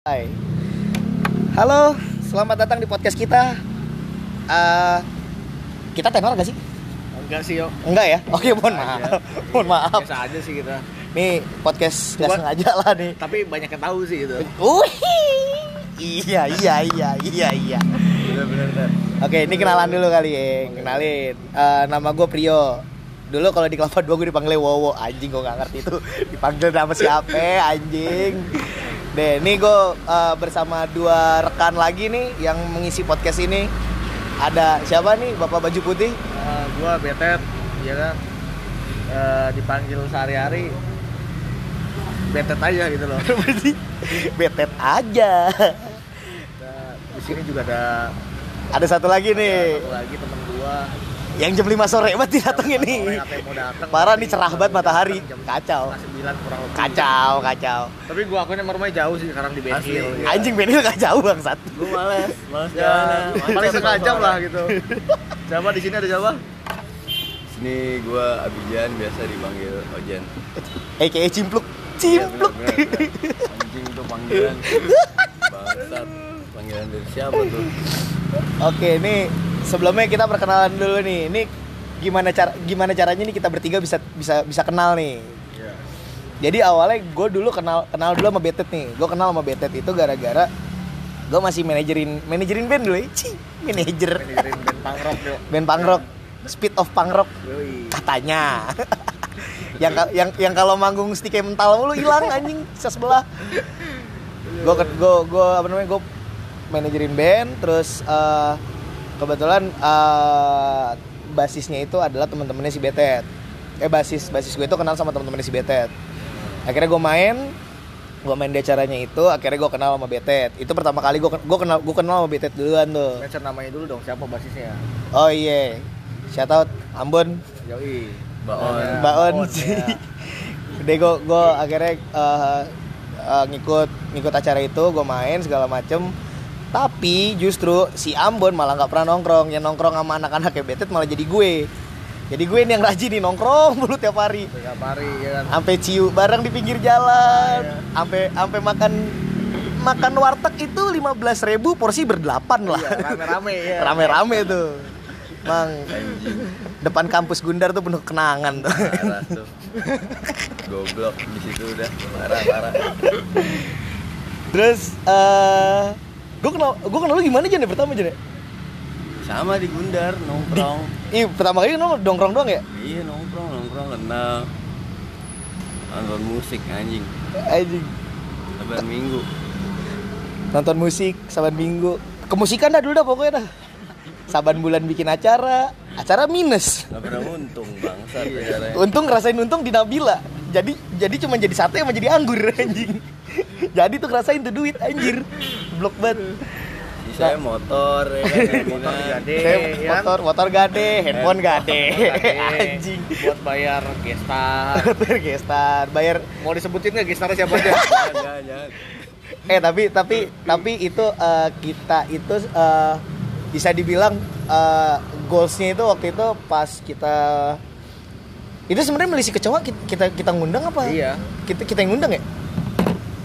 Hai. Halo, selamat datang di podcast kita. Eh, kita tenor gak sih? Enggak sih yo. Enggak ya? Oke, mohon Biasa aja. maaf. mohon maaf. Biasa aja sih kita. Nih podcast nggak Gua- sengaja lah nih. Tapi banyak yang tahu sih gitu. Wih. Iya, iya, iya, iya, iya. Bener bener. bener. Oke, ini kenalan dulu kali ya. Kenalin. Eh, nama gue Prio. Dulu kalau di Kelapa 2 gue dipanggil Wowo. Anjing gue gak ngerti itu dipanggil nama siapa anjing. Deh, ini gue eh, bersama dua rekan lagi nih yang mengisi podcast ini. Ada siapa nih? Bapak baju putih. Eh, gua betet, ya kan. Eh, dipanggil sehari-hari betet aja gitu loh. Betet aja. Nah, di sini juga ada Ada satu lagi ada nih satu lagi temen gua. Yang jam 5 sore banget datang Sore ini. datang, Parah nih cerah banget matahari. Kacau. setengah 9 kurang lebih. Kacau, kacau. Tapi gua akuin emang rumahnya jauh sih sekarang di. Benhil. Iya. Anjing Benil gak jauh bangsat. gue males males Ya, jalan paling setengah jam lah gitu. Siapa di sini ada siapa? sini gue Abijan biasa dipanggil Ojen AKA Cimpluk. Iya, Cimpluk. anjing tuh panggilan bangsat panggilan dari siapa tuh Oke, ini sebelumnya kita perkenalan dulu nih. Ini gimana cara gimana caranya nih kita bertiga bisa bisa bisa kenal nih. Iya. Jadi awalnya gue dulu kenal kenal dulu sama Betet nih. Gue kenal sama Betet itu gara-gara gue masih manajerin manajerin band dulu ya. Cih, manajer Manajerin band punk rock yuk. band punk rock, speed of punk rock Yoi. katanya. yang yang yang kalau manggung stick mental mulu hilang anjing sebelah. Gue gue gue apa namanya gue manajerin band terus eh, kebetulan eh, basisnya itu adalah teman-temannya si Betet. Eh basis basis gue itu kenal sama teman-temannya si Betet. Akhirnya gue main gue main di acaranya itu akhirnya gue kenal sama Betet itu pertama kali gue gue kenal gue kenal sama Betet duluan tuh Mention namanya dulu dong, siapa basisnya? oh iya shout out Ambon Yoi. Baon Baon Baon, sih. ya. Udah gue gue akhirnya eh, eh, ngikut ngikut acara itu gue main segala macem tapi justru si Ambon malah nggak pernah nongkrong. Yang nongkrong sama anak-anak kayak betet malah jadi gue. Jadi gue nih yang rajin nih nongkrong mulu tiap hari. Tiap hari ya kan. sampai ciu bareng di pinggir jalan. Sampai sampai makan makan warteg itu 15.000 ribu porsi berdelapan lah. Iya, rame-rame ya. rame-rame tuh. Mang depan kampus Gundar tuh penuh kenangan tuh. Parah tuh. Goblok di situ udah. Parah. Terus eh gue kenal gue kenal lu gimana aja nih pertama aja nih? sama di Gundar nongkrong Ih pertama kali kenal dongkrong doang ya? iya nongkrong nongkrong kenal nonton musik anjing Anjing. lebaran minggu Nonton musik saban minggu. Kemusikan dah dulu dah pokoknya dah. Saban bulan bikin acara, acara minus. nggak pernah untung bangsat acaranya Untung ngerasain untung di Nabila. Jadi jadi cuma jadi sate sama jadi anggur anjing. jadi tuh ngerasain tuh duit anjir. Blok banget. saya motor ya kan Motor gade, Saya ya kan? motor motor gade, handphone gade. Anjing. Buat bayar gestar. Motor gestar, bayar Mau disebutin nggak gestarnya siapa aja? jangan jangan eh tapi tapi tapi itu eh, kita itu eh, bisa dibilang eh, goalsnya itu waktu itu pas kita itu sebenarnya milisi kecoa kita kita, kita ngundang apa Iya. kita kita yang ngundang ya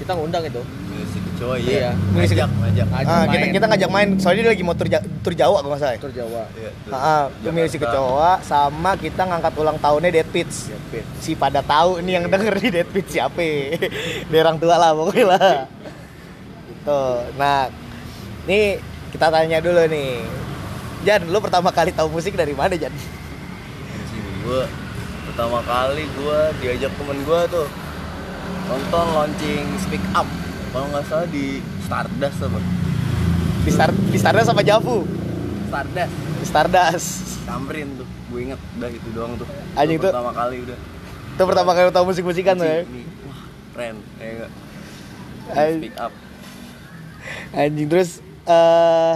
Kita ngundang itu. musik cowok Iya. iya Musik- ngajak ngajak Ngajak ah, kita main. kita ngajak main soalnya dia lagi mau tur, tur Jawa kalau nggak salah ya. Tur Jawa. Iya, tuh. Ah, ah, kecoa sama kita ngangkat ulang tahunnya Dead Pitch Jepit. si pada tahu ini yang denger di Dead Pitch siapa dia orang tua lah pokoknya lah gitu nah nih kita tanya dulu nih Jan lu pertama kali tahu musik dari mana Jan gua pertama kali gua diajak temen gua tuh nonton launching Speak Up. Kalau nggak salah di Stardust apa? Di Star di Stardust sama Javu? Stardust. Di Stardust. Samperin tuh gue inget udah itu doang tuh. Anjing Itu pertama kali udah. Itu pertama kali lu tahu musik musikan tuh ya? wah keren ya enggak Anjing. Speak Up. Anjing terus eh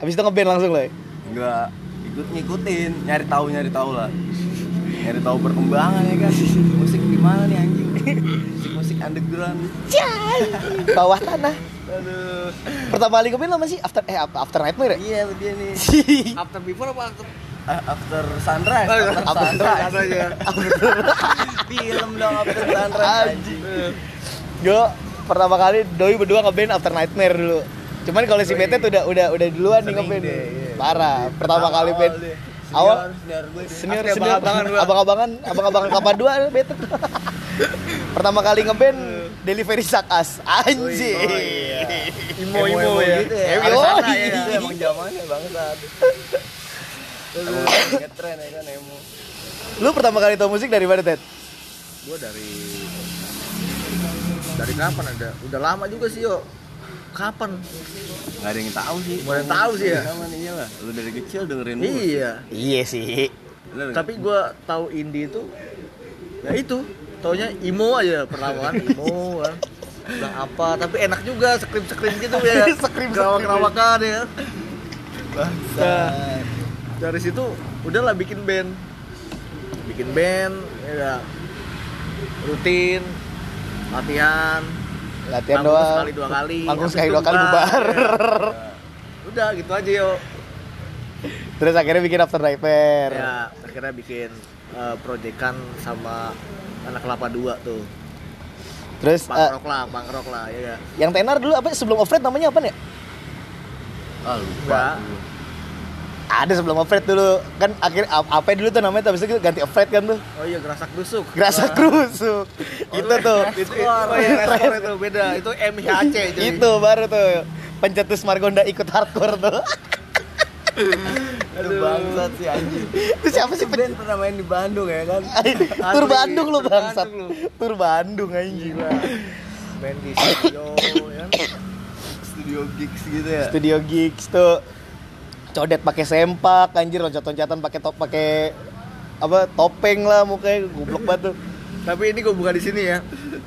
habis itu ngeband langsung loh ya? enggak ikut ngikutin nyari tahu nyari tahu lah nyari tahu perkembangan ya kan musik gimana nih anjing musik musik underground bawah tanah aduh pertama kali ngeband lama sih after eh after nightmare ya iya dia nih After before apa after? After sunrise Oh, after after sunrise aja. film dong after sunrise Anjing. gue pertama kali doi berdua ngeband After Nightmare dulu. Cuman kalau si Doi. Betet udah udah udah duluan nih Sering ngeband. deh, iya. Parah. Pertama kali band. deh. Awal Senior, senior senior senior abang-abangan gua. abang-abangan abang-abangan kapan dua Betet. pertama kali ngeband Delivery Sakas. Anjing. Oh, iya. Imo-imo ya. gitu ya. Emo, ya. Emang zamannya bangsat. Emang ngetren ya kan emo. Lu pertama kali tau musik dari mana, Ted? Gue dari dari kapan ada? Udah lama juga sih yo. Kapan? Nggak ada yang tahu sih. Nggak ada yang tahu sih ya. Sama nih lah. Lu dari kecil dengerin mulu. Iya. Iya sih. Tapi gue tahu indie itu ya itu taunya imo aja pertama kan imo kan bilang apa tapi enak juga skrim skrim gitu ya Skrim-skrim. kerawak kerawakan ya Bangsat. dari situ udahlah bikin band bikin band ya rutin latihan Latihan doang. sekali dua kali Manggung sekali dua kali bubar. udah gitu aja yo Terus akhirnya bikin After Nightmare. ya akhirnya bikin eh, proyekan sama anak kelapa dua tuh Terus eh, rock lah punk rock lah ya ya yang tenar dulu apa sebelum Offred namanya apa ya? Ah, lupa. Ada sebelum Offred dulu. Kan akhir ap- apa dulu tuh namanya habis itu ganti Offred kan tuh. oh iya gerasak dusuk Gerasa Wah. krusuk. itu tuh. itu oh iya reskor itu beda itu MHC jadi itu baru tuh. Pencetus Margonda ikut hardcore tuh. Aduh bangsat sih anjing. itu siapa sih band pernah main di Bandung ya kan? Tur Bandung lu bangsat. Tur Bandung anjing. main di studio ya kan Studio gigs gitu ya. Studio gigs tuh codet pakai sempak anjir loncat-loncatan pakai top pakai apa topeng lah mukanya goblok banget tuh. tapi ini gue buka di sini ya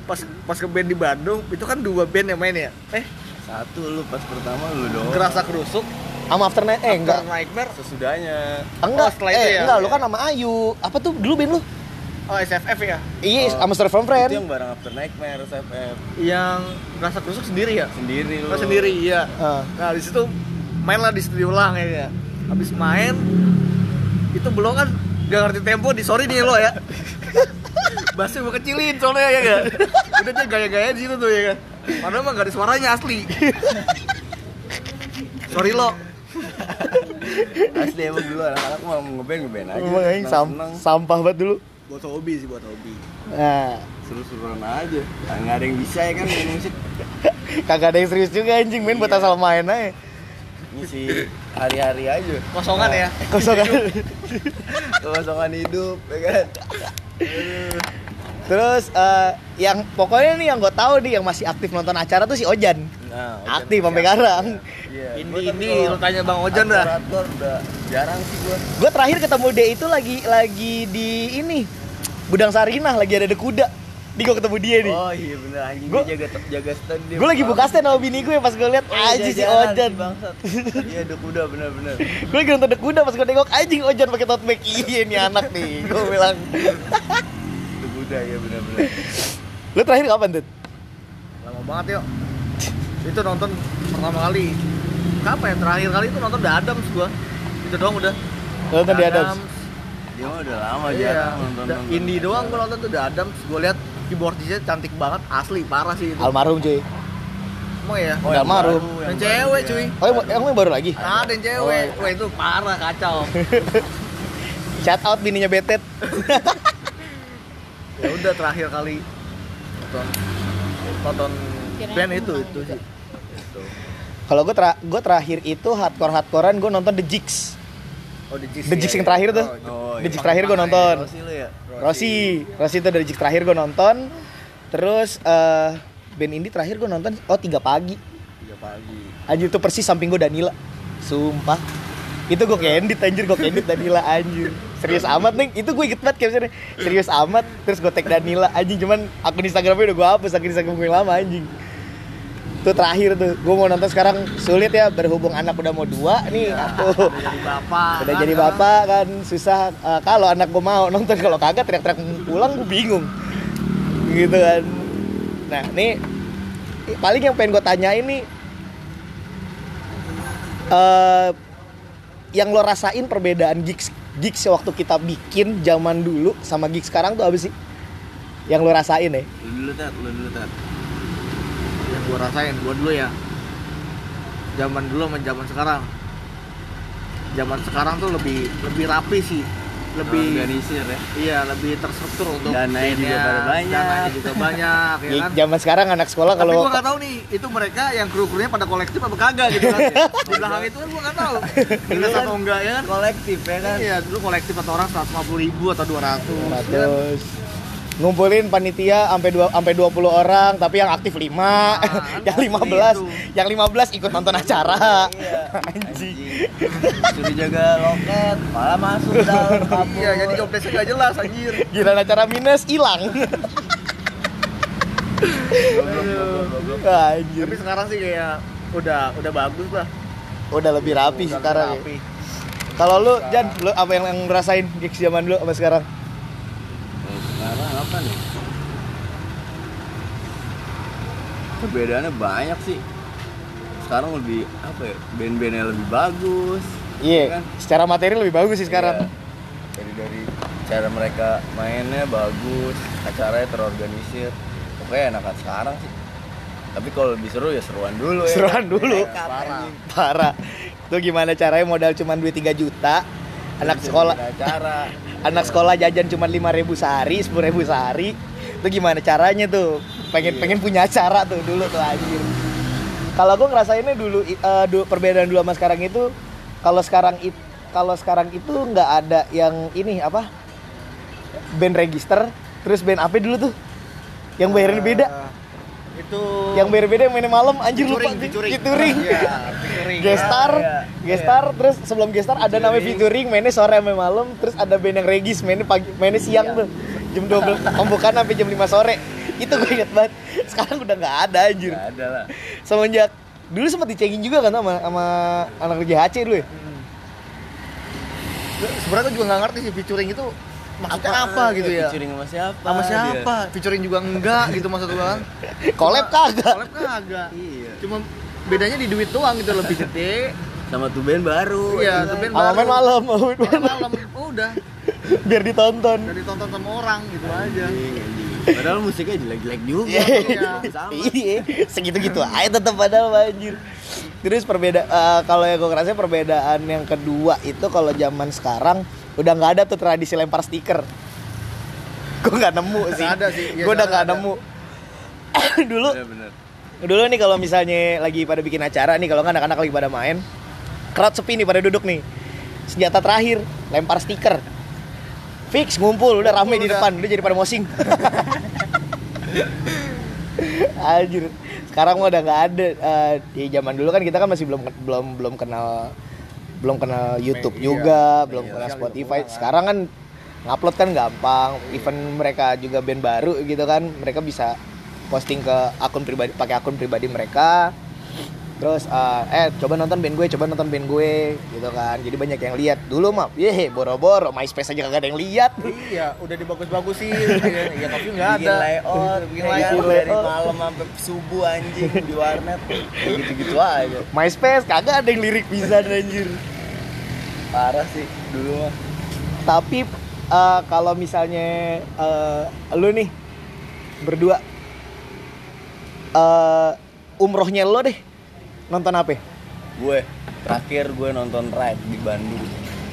pas pas ke band di Bandung itu kan dua band yang main ya eh Satu lu pas pertama lu dong. gerasak rusuk Sama After Night eh enggak. After Nightmare Sesudahnya. Enggak, Oh, setelah itu eh, ya? enggak, lu kan sama Ayu. Apa tuh dulu band lu? oh SFF ya Iya, Oh, sama Star From Itu Friend. yang bareng After Nightmare SFF yang gerasak rusuk sendiri ya sendiri lu. Oh, sendiri iya Ah. nah di situ main lah di studio ulang ya habis main itu belum kan gak ngerti tempo di sorry nih lo ya Bassnya gue kecilin soalnya ya kan Udah dia gaya-gaya di situ tuh ya kan Padahal mah gak ada suaranya asli Sorry lo Asli emang dulu anak-anak mau ngeband ngeband aja. Emang anjing sam Seneng-seneng. sampah banget dulu. Buat hobi sih buat hobi Nah, Seru-seruan aja. Nggak ada yang bisa ya kan main musik. kagak ada yang serius juga anjing main buat asal main aja. Ngisi hari-hari aja. Kosongan ya Kosongan. Kosongan hidup ya kan. Terus eh, yang pokoknya nih yang gue tahu nih yang masih aktif nonton acara tuh si Ojan. Nah, Aktif sampai sekarang. Iya. Indi kalau lo tanya Bang Ojan dah udah jarang sih gua. Gue terakhir ketemu dia itu lagi lagi di ini Gudang Sarinah lagi ada kuda. Di gue ketemu dia nih. Oh iya bener anjing Gua- dia jaga jaga stand dia. gue lagi buka stand sama bini gue pas gue liat Oh, iya, aja si Ojan. Iya udah kuda bener-bener. gue lagi nonton de kuda pas gue nengok anjing Ojan pakai tote bag iya nih anak nih. Gue bilang, Udah kuda ya bener-bener. lu terakhir kapan tuh? Lama banget yuk Itu nonton pertama kali Kapan ya terakhir kali itu nonton The Adams gua Itu doang udah Nonton di The Adams. Dia udah lama Iya, jarang nonton The Indie doang gua nonton tuh The Adams Gua lihat keyboardisnya cantik banget Asli, parah sih itu Almarhum cuy. Emang ya? Udah almarhum. Yang cewek cuy Oh, yang, yang baru lagi? Ada yang cewek, wah itu parah kacau. Shout out bininya Betet. ya udah terakhir kali nonton nonton band itu itu sih. Itu. Kalau gue tra gue terakhir itu hardcore hardcorean gue nonton The Jigs. Oh Jigs. The Jigs yang terakhir tuh. Oh, The. Jigs terakhir gue nonton. Rossi lu ya? Rossi, Rossi itu dari Jigs terakhir gue nonton. Terus eh band indie terakhir gue nonton oh tiga pagi. Tiga pagi. Anjir itu persis samping gue Danila. Sumpah. Itu gue candid anjir gue candid Danila anjir. Serius amat nih, itu gue inget banget captionnya Serius amat, terus gue tag Danila anjing Cuman akun Instagramnya udah gue hapus, akun Instagram gue yang lama anjing Itu terakhir tuh, gue mau nonton sekarang sulit ya Berhubung anak udah mau dua nih Tuh, Udah jadi bapak. udah kan, jadi bapak kan susah Eh, Kalau anak gue mau nonton, kalau kagak teriak-teriak pulang gue bingung Gitu kan Nah nih paling yang pengen gue tanyain nih eh yang lo rasain perbedaan gigs gigs waktu kita bikin zaman dulu sama gigs sekarang tuh apa sih? Yang lo rasain ya? Lu dulu tat, lu dulu tat. Gue rasain gue dulu ya. Zaman dulu sama zaman sekarang. Zaman sekarang tuh lebih lebih rapi sih. Lebih organisir ya. Iya lebih terstruktur untuk Dananya juga pada banyak. dananya juga banyak ya Ya, kan? Zaman sekarang anak sekolah tapi kalau gue nggak tahu nih itu mereka yang kru krunya pada kolektif apa kagak gitu kan? Di belakang itu kan gue nggak tahu. Jelas kan atau enggak ya kan? Kolektif ya kan? Iya dulu kolektif atau orang 150 ribu atau 200 ya kan? Terus ngumpulin panitia sampai dua sampai 20 orang tapi yang aktif 5 kan yang pasti 15 itu. yang 15 ikut nonton acara. Iya. anjing. Suruh jaga loket malah masuk dalam kabur iya jadi job desk nggak jelas anjir. Gila acara minus hilang. Anjir tapi sekarang sih kayak udah udah bagus lah. Udah lebih rapi Udah sekarang ya. rapi. kalau lu Jan lu apa yang, yang ngerasain gigs zaman dulu sama sekarang nih perbedaannya banyak sih sekarang lebih apa ya band-bandnya lebih bagus iya kan? secara materi lebih bagus sih sekarang Iya. jadi dari cara mereka mainnya bagus acaranya terorganisir pokoknya enakan sekarang sih tapi kalau lebih seru ya seruan dulu ya Seruan kan? dulu. Nekat, Parah. parah itu gimana caranya modal cuma duit 3 juta anak Bisa sekolah acara anak sekolah jajan cuma lima ribu sehari sepuluh ribu sehari. Itu gimana caranya tuh? Pengen Iya. pengen punya acara tuh dulu tuh anjir. Kalau gue ngerasainnya dulu du- perbedaan dulu sama sekarang itu kalau sekarang itu kalau sekarang itu nggak ada yang ini apa? Band register terus band apa dulu tuh yang bayarin beda. Eh, itu yang bayar beda yang mainnya malam anjir lupa Featuring, featuring Iya, gestar iya. gestar terus sebelum gestar ada namanya featuring mainnya sore sampai malam terus ada band yang regis mainnya pagi mainnya siang tuh. Jam 12 pembukaan sampai jam 5 sore. Itu gue inget banget. Sekarang udah nggak ada anjir. Nggak ada lah. Semenjak dulu sempat dicengin juga kan sama sama anak kerja HC dulu ya? Sebenarnya gue juga nggak ngerti sih featuring itu maksudnya apa, gitu ya? Featuring sama siapa sama dia? siapa? Featuring juga enggak gitu maksud gue kan? Collab kagak? collab kagak. Iya. Cuma bedanya di duit doang gitu lebih gede. Sama tuh band baru Iya, ya tuh band sama main malam malam. Malam udah. Biar ditonton. Udah ditonton sama orang gitu aja. Anjing, anjing. padahal musiknya jelek-jelek juga. Iya. sama iya. Segitu-gitu aja tetap padahal anjir. Terus perbeda eh, kalau yang gue kerasa perbedaan yang kedua itu kalau zaman sekarang udah nggak ada tuh tradisi lempar stiker. Gue nggak nemu sih. ada sih, iya, gue udah nggak nemu. Dulu bener-bener dulu nih kalau misalnya lagi pada bikin acara nih kalau nggak anak-anak lagi pada main crowd sepi nih pada duduk nih. Senjata terakhir lempar stiker. Fix ngumpul udah rame di depan udah jadi pada mosing. Anjir. Sekarang mah udah nggak ada. Eh, di zaman dulu kan kita kan masih belum belum belum kenal belum kenal YouTube Media, juga, media belum kenal Spotify. juga Sekarang kan ngupload kan gampang. Even mereka juga band baru gitu kan, mereka bisa posting ke akun pribadi pakai akun pribadi mereka. Terus eh, eh coba nonton band gue, coba nonton band gue gitu kan. Jadi banyak yang lihat. Dulu mah, ye boro-boro MySpace aja kagak ada yang lihat. iya udah dibagus-bagusin ya tapi nggak bikin ada layout bikin ya kan? layout dari layout. malam sampai subuh anjing di warnet gitu-gitu aja MySpace kagak ada yang lirik bisa anjir. Parah sih dulu mah. Tapi eh, kalau misalnya eh, lu nih berdua eh, umrohnya lo deh nonton apa? gue terakhir gue nonton Ride di Bandung.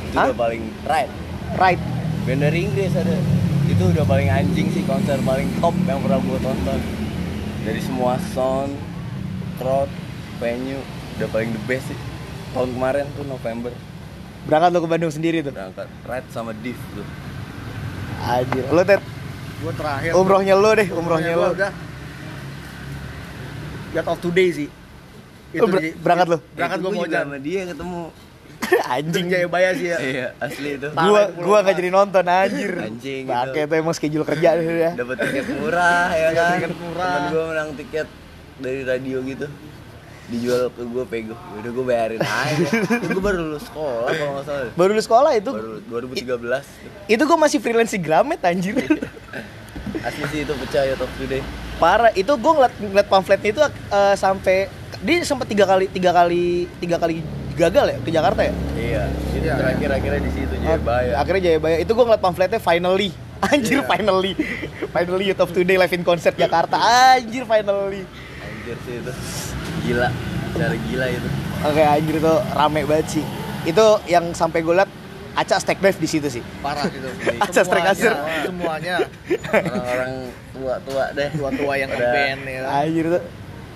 Itu Hah? udah paling Ride. Right. band dari Inggris ada. Itu udah paling anjing sih konser paling top yang pernah gue tonton. Dari semua sound crowd venue udah paling the best sih. Tahun kemarin tuh November Berangkat lo ke Bandung sendiri tuh. berangkat Ride sama Div tuh Anjir. Lo Ted, gue terakhir umrohnya lo deh, umrohnya lo. udah Yacht of Today sih Lu ber- di- berangkat lo? berangkat Itu gue mau sama dia ketemu Anjing. Jayabaya sih ya iya asli itu. Gua itu gua gak jadi nonton anjir. Anjing, gitu. tuh emang schedule kerja deh ya. dapat tiket murah ya Dapat kan tiket murah. temen gue menang tiket dari radio gitu dijual ke gue pego udah gue bayarin aja gue baru lulus sekolah kalau nggak salah Baru lu sekolah itu. baru 2013 Itu gua masih freelance di Gramet anjir. asli sih itu pecah ya top today Parah, itu gua ngeliat, ngeliat pamfletnya itu eh, sampai dia sempat tiga kali tiga kali tiga kali gagal ya ke Jakarta ya. iya itu Iya, terakhir akhirnya di situ Jayabaya Akhirnya Jayabaya. Itu gua ngeliat pamfletnya finally. Anjir Iya. finally. finally Youth of Today live in concert Jakarta. Anjir finally. anjir sih itu gila cara gila itu Oke anjir itu rame banget sih. Itu yang sampai gue liat Aca stack dive di situ sih. parah gitu Acas strike kasir. semuanya orang-orang tua-tua deh tua-tua yang Udah. ngeband ya Anjir tuh.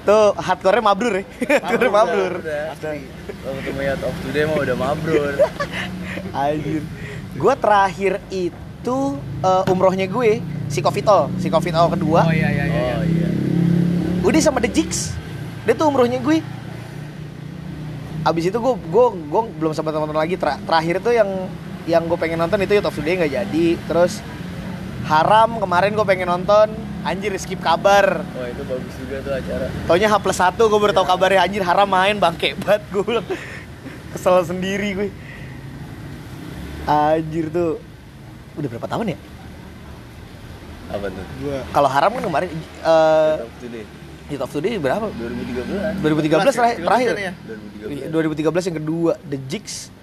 Tuh hardcore-nya mabrur ya. Hardcore mabrur. kalau ketemu Yacht of Today mah udah mabrur Anjir. Gue terakhir itu eh, umrohnya gue si Covid All, si Covid All kedua. oh iya iya iya oh iya Udah sama The Jigs. Dia tuh umrohnya gue. Abis itu gue gue gue belum sempat nonton lagi. Ter- terakhir tuh yang yang gue pengen nonton itu Youth of Today nggak jadi. Terus Haram kemarin gue pengen nonton. Anjir skip kabar. wah itu bagus juga tuh acara Taunya H plus 1 gue baru tau kabarnya anjir Haram main bangke banget gue bilang. Kesel sendiri gue. Anjir tuh. Udah berapa tahun ya? apa tuh gua Kalau Haram kan kemarin eh Today Youth of Today berapa? 2013 2013 terakhir. terakhir. ya? 2013 Iya, 2013 yang kedua The Jigs.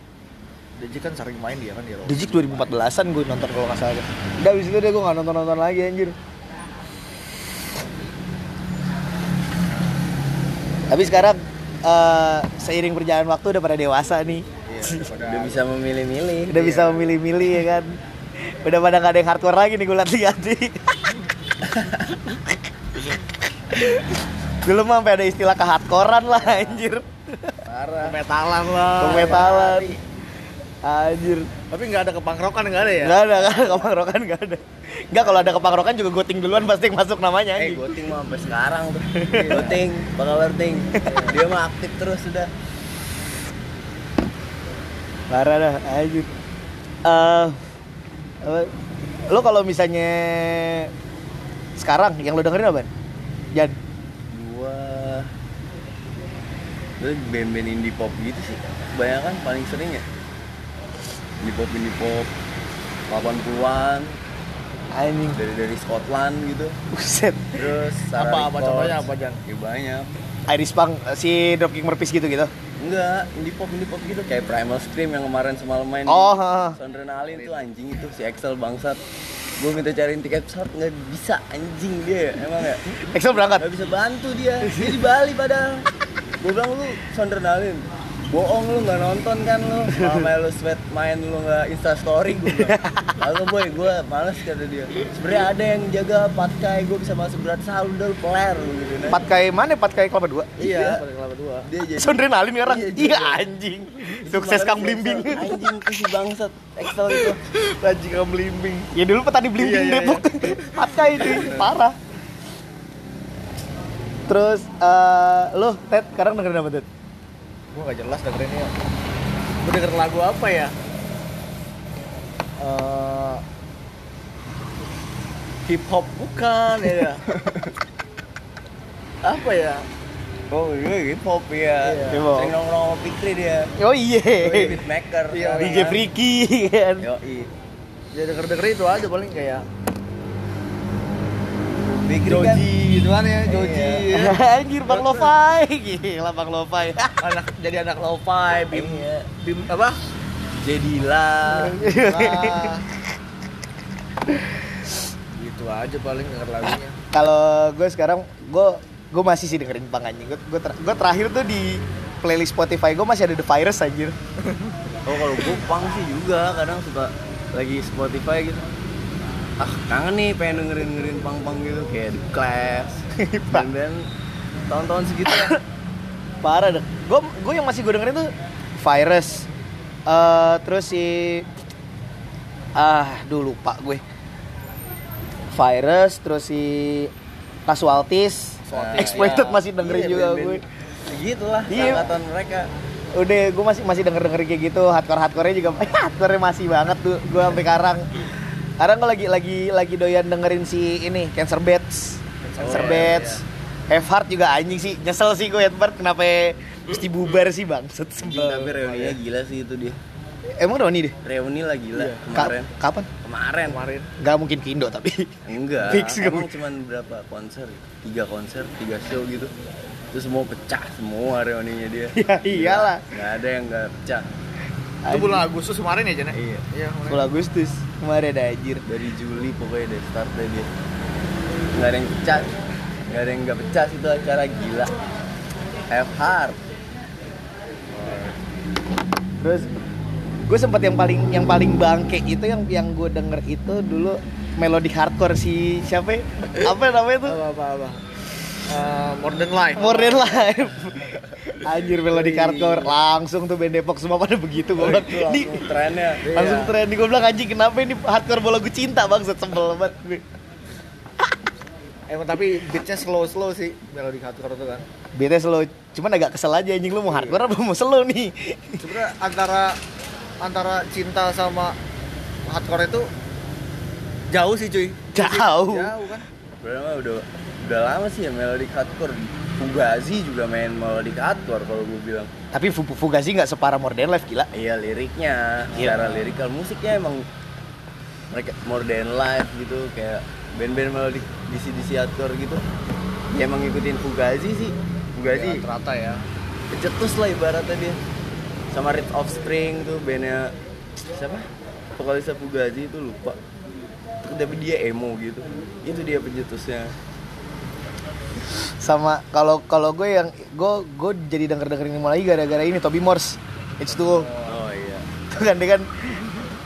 Deji kan sering main dia kan di The Jigs 2014an gue nonton kalau nggak salah. Udah abis itu deh gue nggak nonton nonton lagi anjir. Tapi sekarang eh, seiring berjalan waktu udah pada dewasa nih. Udah bisa memilih-milih. Udah bisa memilih-milih ya kan? Udah pada nggak ada yang hardcore lagi nih gue ganti dulu mah sampai ada istilah kehardcorean lah anjir parah metalan lah kemetalan anjir tapi nggak ada kepangrokan nggak ada ya Nggak ada, nggak ada kepangrokan nggak ada. Nggak kalau ada kepangrokan juga goting duluan pasti masuk namanya Eh. Goting mah sampai sekarang tuh. Goting, bakal ting. Dia mah aktif terus sudah. Parah dah, anjir. Eh, apa, lo kalau misalnya sekarang yang lo dengerin apa? Jan, Gua band-band indie pop gitu sih. Kebanyakan paling sering ya. Indie pop indie pop 80-an anjing. dari dari Scotland gitu. Buset. Terus Apa- Sarah apa Records. contohnya apa, Jan? Ya banyak. Iris Pang si Dropkick Murphys gitu gitu. Enggak, indie pop indie pop gitu kayak Primal Scream yang kemarin semalam main Oh, di ha, ha. Sondrenalin tuh anjing itu si Excel bangsat. Gue minta cariin tiket pesawat nggak bisa anjing dia emang ya. Excel berangkat. Gak bisa bantu dia, dia di Bali padahal Gue bilang lu sondernalin Bohong lu gak nonton kan lu Sama lu sweat main lu gak instastory gue bilang Lalu boy, gue males kata dia sebenarnya ada yang jaga patkai, gue bisa masuk berat sahur udah lu peler lu gitu nah. Patkai mana? Patkai kelapa dua. Iya, pada kelapa dua dia jadi Sondrenalin sekarang. Iya, Iya juga. anjing. Sukses Males Kang Blimbing. Anjing tuh si bangsat Excel itu Anjing Kang Blimbing. Ya dulu petani Blimbing Iya, iya, Depok. Patkai itu parah. Terus eh lo Ted sekarang dengerin apa Ted? Gua nggak jelas dengerinnya gua denger lagu apa ya Eh, hip hop bukan ya apa ya Oh iya, hip hop ya Hip hop. Sering nongkrong sama Fikri dia Oh iya. Beatmaker Iya, DJ kan. Freaky kan. Yoi ya denger denger itu aja paling kayak Kan Joji gitu kan ya Joji Iya. Anjir Bang Lofai. Gila Bang Lofai. anak jadi anak lo-fi bim Iya. bim apa Jadilah Lah. gitu aja paling denger lagunya Kalau gue sekarang gue gue masih sih dengerin Pang anjing. Gue gue, ter- gue terakhir tuh di playlist Spotify gue masih ada The Virus anjir. Oh kalau gue pang sih juga kadang suka lagi Spotify gitu Ah kangen nih pengen dengerin dengerin pang pang gitu kayak The Clash dan dan tahun-tahun segitu ya Parah deh. Gue gue yang masih gue dengerin tuh Virus. Eh terus si ah, duh lupa gue. Virus terus si Casualties, Nah, Exploited iya. masih dengerin Iya, juga band-band gue. Segitu lah Iya. angkatan mereka Udah gue masih masih denger denger kayak gitu hardcore hardcore juga hardcore masih banget tuh gue sampai sekarang. Sekarang gue lagi lagi lagi doyan dengerin si ini Cancer Bats, Cancer Oh, iya, Bats, Have Heart juga anjing sih nyesel sih gue Have Heart kenapa mesti bubar sih bang? Set sebel. tapi reuninya gila sih itu dia Emang Roni deh? Reuni lah gila Iya. Ka- kemarin kapan? Kemarin kemarin Gak mungkin ke Indo tapi Enggak, Fix gak emang mungkin. cuman berapa konser? Tiga konser, tiga show gitu Terus semua pecah semua reuninya dia Ya iyalah. Nggak ada yang nggak pecah itu bulan Agustus kemarin ya Jan ya? Iya iya. Bulan Agustus kemarin ada anjir Dari Juli pokoknya deh startnya dia Nggak ada yang pecah nggak ada yang nggak pecah itu acara gila have heart Terus gue sempat yang paling yang paling bangke itu yang yang gue denger itu dulu melodic hardcore si siapa? ya? Apa namanya tuh? apa apa apa Eh, modern life. More Than Life. Anjir melodic hardcore langsung tuh band Depok semua pada begitu gue bilang. Di langsung trennya langsung Iya. tren. Nih gue bilang anjing kenapa ini hardcore bola gue cinta banget sebel banget. Emang tapi beatnya slow slow sih melodi hardcore itu kan. Bete slow, cuman agak kesel aja anjing. Lu mau hardcore apa mau slow nih? sebenarnya antara antara cinta sama hardcore itu jauh sih cuy. Jauh. jauh kan. Lama udah udah lama sih ya melodic hardcore. Fugazi juga main melodic hardcore kalau gue bilang. Tapi Fu- Fugazi nggak separah More Than Life gila. iya liriknya Iya. secara lirikal musiknya emang mereka more than life gitu kayak band-band melodic DC DC hardcore gitu. Ya emang ngikutin Fugazi sih. Fugazi ya, terata ya. kecetus lah ibaratnya dia. Sama Red Offspring tuh bandnya siapa? Vokalisnya Fugazi itu lupa. Tapi dia emo gitu. Itu dia pencetusnya sama kalau kalau gue yang gue gue jadi denger dengerin ini lagi gara-gara ini Toby Morse. It's tuh oh iya. Itu kan dia kan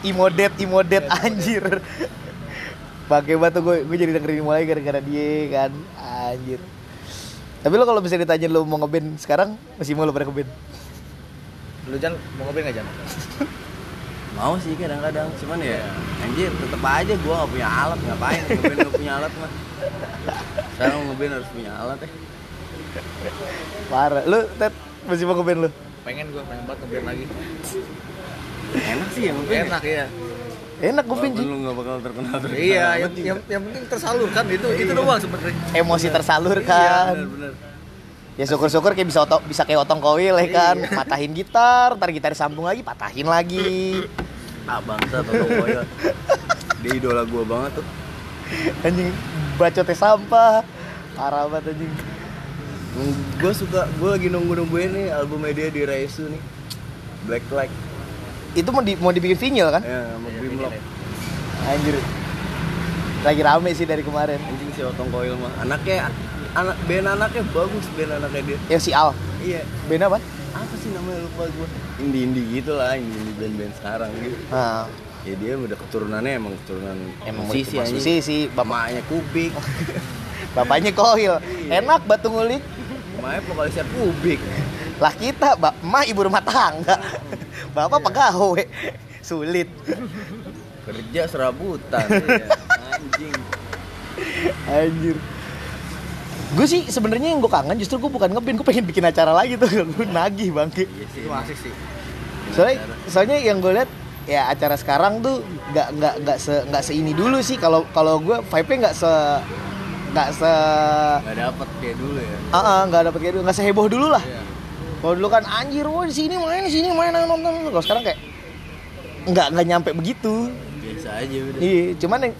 imodet imodet anjir. Pakai batu gue gue jadi dengerin ini lagi gara-gara dia kan. Anjir. Tapi lo kalau bisa ditanya lo mau ngeband sekarang masih mau lo pada ngeband? Lu Jan mau ngobrol nggak Jan? Mau sih kadang-kadang. Cuman ya anjir tetep aja gua nggak punya alat. Ngapain ngeband nggak punya alat mah sekarang ngeband harus punya alat ya. Parah. Lo tet masih mau ngeband lo pengen gua pengen banget ngobrol lagi. Enak sih ya ngeband enak ya enak ngeband Walaupun Ji. lu nggak bakal terkenal terkenal iya yang, juga. yang, yang penting tersalurkan itu itu doang sebenarnya. Emosi tersalur iya kan bener-bener ya syukur-syukur kayak bisa otong, bisa kayak otong koil ya kan? Patahin gitar ntar gitar sambung lagi patahin lagi. Ah bangsa Toto Koyo dia idola gua banget tuh. Anjing bacotnya sampah. Parah banget anjing. Gue suka gue lagi nunggu nungguin nih albumnya dia di Raisu nih. Black Flag. Itu mau di, mau dibikin vinyl kan? Ya sama Grimlock anjir. Lagi rame sih dari kemarin. Anjing si Otong Koil mah. Anaknya anak band anaknya bagus band anaknya dia. Yang si Al? Iya. Band apa? Apa sih namanya? Lupa gue indie indie gitu lah indie indie band band sekarang gitu. Nah, ya dia udah keturunannya emang keturunan emang musisi musisi, bapaknya kubik. Bapaknya koil enak batu ngulik. Makanya vokalisnya kubik. Lah kita bap emak ibu rumah tangga. Bapak pegawai. Sulit. Kerja serabutan iya. anjing. Anjir. Gue sih sebenarnya yang gue kangen justru gue bukan ngeband gue pengen bikin acara lagi tuh. Gue nagih bangke iya sih asik sih. Soalnya soalnya yang gue lihat ya acara sekarang tuh nggak nggak nggak se nggak seini dulu sih. Kalau kalau gue vibe nya nggak se nggak se nggak dapet kayak dulu ya? Ah ah, nggak dapet kayak dulu. Nggak seheboh dulu lah. Iya. kalau dulu kan anjir wah di sini main di sini main nonton. Kalau sekarang kayak nggak nggak nyampe begitu. Biasa aja udah. Iya cuman yang.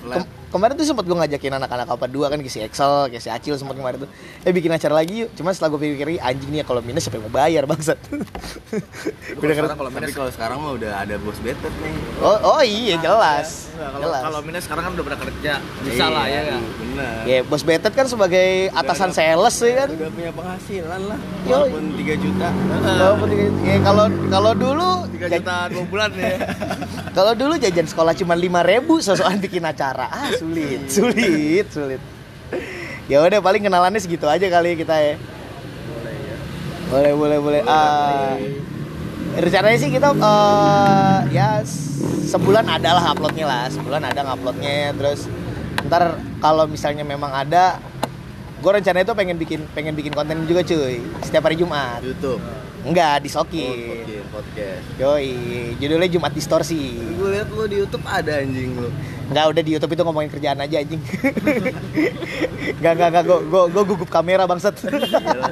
Kem- kemarin tuh sempat gue ngajakin anak-anak apa dua kan kayak si Excel kayak si Acil sempat kemarin tuh. Eh bikin acara lagi yuk. Cuman setelah gue pikir anjing nih ya kalau minus siapa yang mau bayar bangsat. Udah sekarang kalau minus kalau sekarang mah udah ada bos betet nih. Oh oh iya jelas Nggak, kalau jelas. kalau minus sekarang kan udah pernah kerja. Bisa lah ya Iya, kan bener. Ya, bos Betet kan sebagai atasan ada- sales ya kan. udah punya penghasilan lah Yoi. walaupun 3 juta. Walaupun tiga- ya kalau kalau dulu tiga juta dua bulan ya. Kalau dulu jajan sekolah cuma lima ribu sosokan bikin acara. Ah, sulit, sulit, sulit. Ya udah paling kenalannya segitu aja kali kita ya. Boleh, boleh, boleh. Ah, rencananya sih kita eh, ya sebulan ada lah uploadnya lah, sebulan ada nguploadnya. Terus ntar kalau misalnya memang ada, gue rencananya tuh pengen bikin pengen bikin konten juga cuy setiap hari Jumat. YouTube Enggak, oh, disokin. podcast, podcast. Yoi, judulnya Jumat Distorsi. gue liat lu di YouTube ada anjing lu Enggak, udah di YouTube itu ngomongin kerjaan aja anjing. Enggak, enggak, enggak, gue gue gugup kamera bangsat. Gila.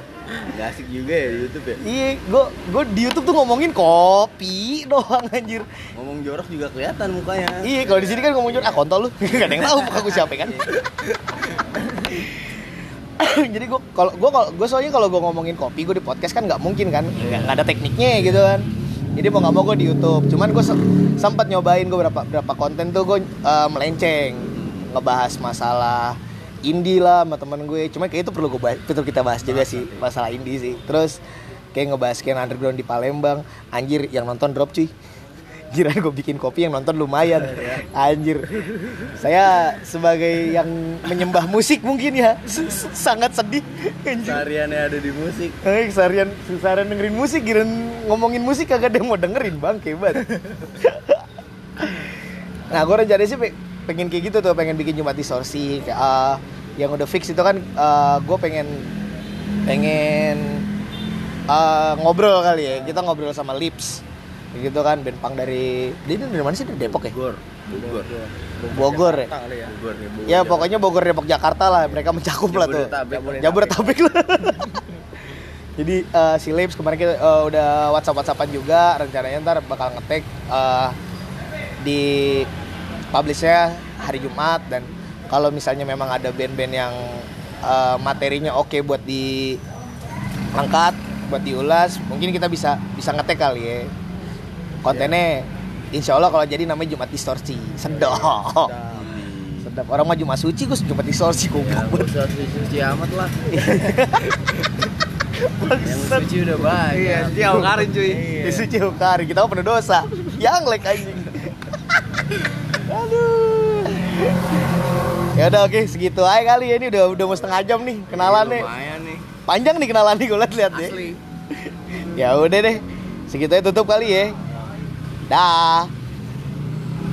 Nggak asik juga ya di YouTube ya Iya, gue gue di YouTube tuh ngomongin kopi doang anjir. ngomong jorok juga kelihatan mukanya Iya, kalau di sini kan ngomongin ah kontol lu. Gak ada yang tahu muka gue siapa kan. Jadi gue kalau gue kalau gue soalnya kalau gue ngomongin kopi gue di podcast kan nggak mungkin kan? Nggak nggak ada tekniknya gitu kan. Jadi mau nggak mau gue di YouTube. Cuman gue se- sempat nyobain gue berapa berapa konten tuh gue eh, melenceng. Ngebahas masalah indie lah sama temen gue. Cuma kayak itu perlu gue bahas, perlu kita bahas juga sih masalah indie sih. Terus kayak ngebahas kayak underground di Palembang. Anjir yang nonton drop cuy Kira gue bikin kopi yang nonton lumayan Anjir Saya sebagai yang menyembah musik mungkin ya Sangat sedih Anjir Tariannya ada di musik. Eh, seharian seharian dengerin musik, kira ngomongin musik kagak ada yang mau dengerin bang, hebat. nah, gue rencananya sih pe- pengen kayak gitu tuh, pengen bikin Jumat distorsi. Kayak, eh, yang udah fix itu kan, gue pengen pengen eh, ngobrol kali ya. Kita ngobrol sama Lips, gitu kan, band punk dari, dia ini dari mana sih? Dari Depok ya? Bogor. Bogor. Bogor ya. ya Bogor Bogor. Ya pokoknya Bogor Depok Jakarta lah mereka mencakup lah tuh. Jabodetabek. Lah. Jadi eh, si Lips kemarin kita eh, udah WhatsApp WhatsAppan juga rencananya ntar bakal ngetek eh, di publishnya hari Jumat dan kalau misalnya memang ada band-band yang eh, materinya oke buat diangkat buat diulas mungkin kita bisa bisa ngetek kali ya kontennya Insya Allah kalau jadi namanya Jumat Distorsi. Sedap. Sedap. Orang mah Jumat Suci gue Jumat Distorsi Ya, goblok. Nggak usah suci amat lah. Yang suci udah banyak. iya dia karin cuy. Di suci hukari kita penuh dosa. Yang lek anjing. Aduh. Ya udah oke. Segitu aja kali ya. Ini udah udah mau setengah jam nih kenalan nih. panjang nih kenalan nih gue liat liat deh asli. Ya udah deh. Segitu aja tutup kali ya dah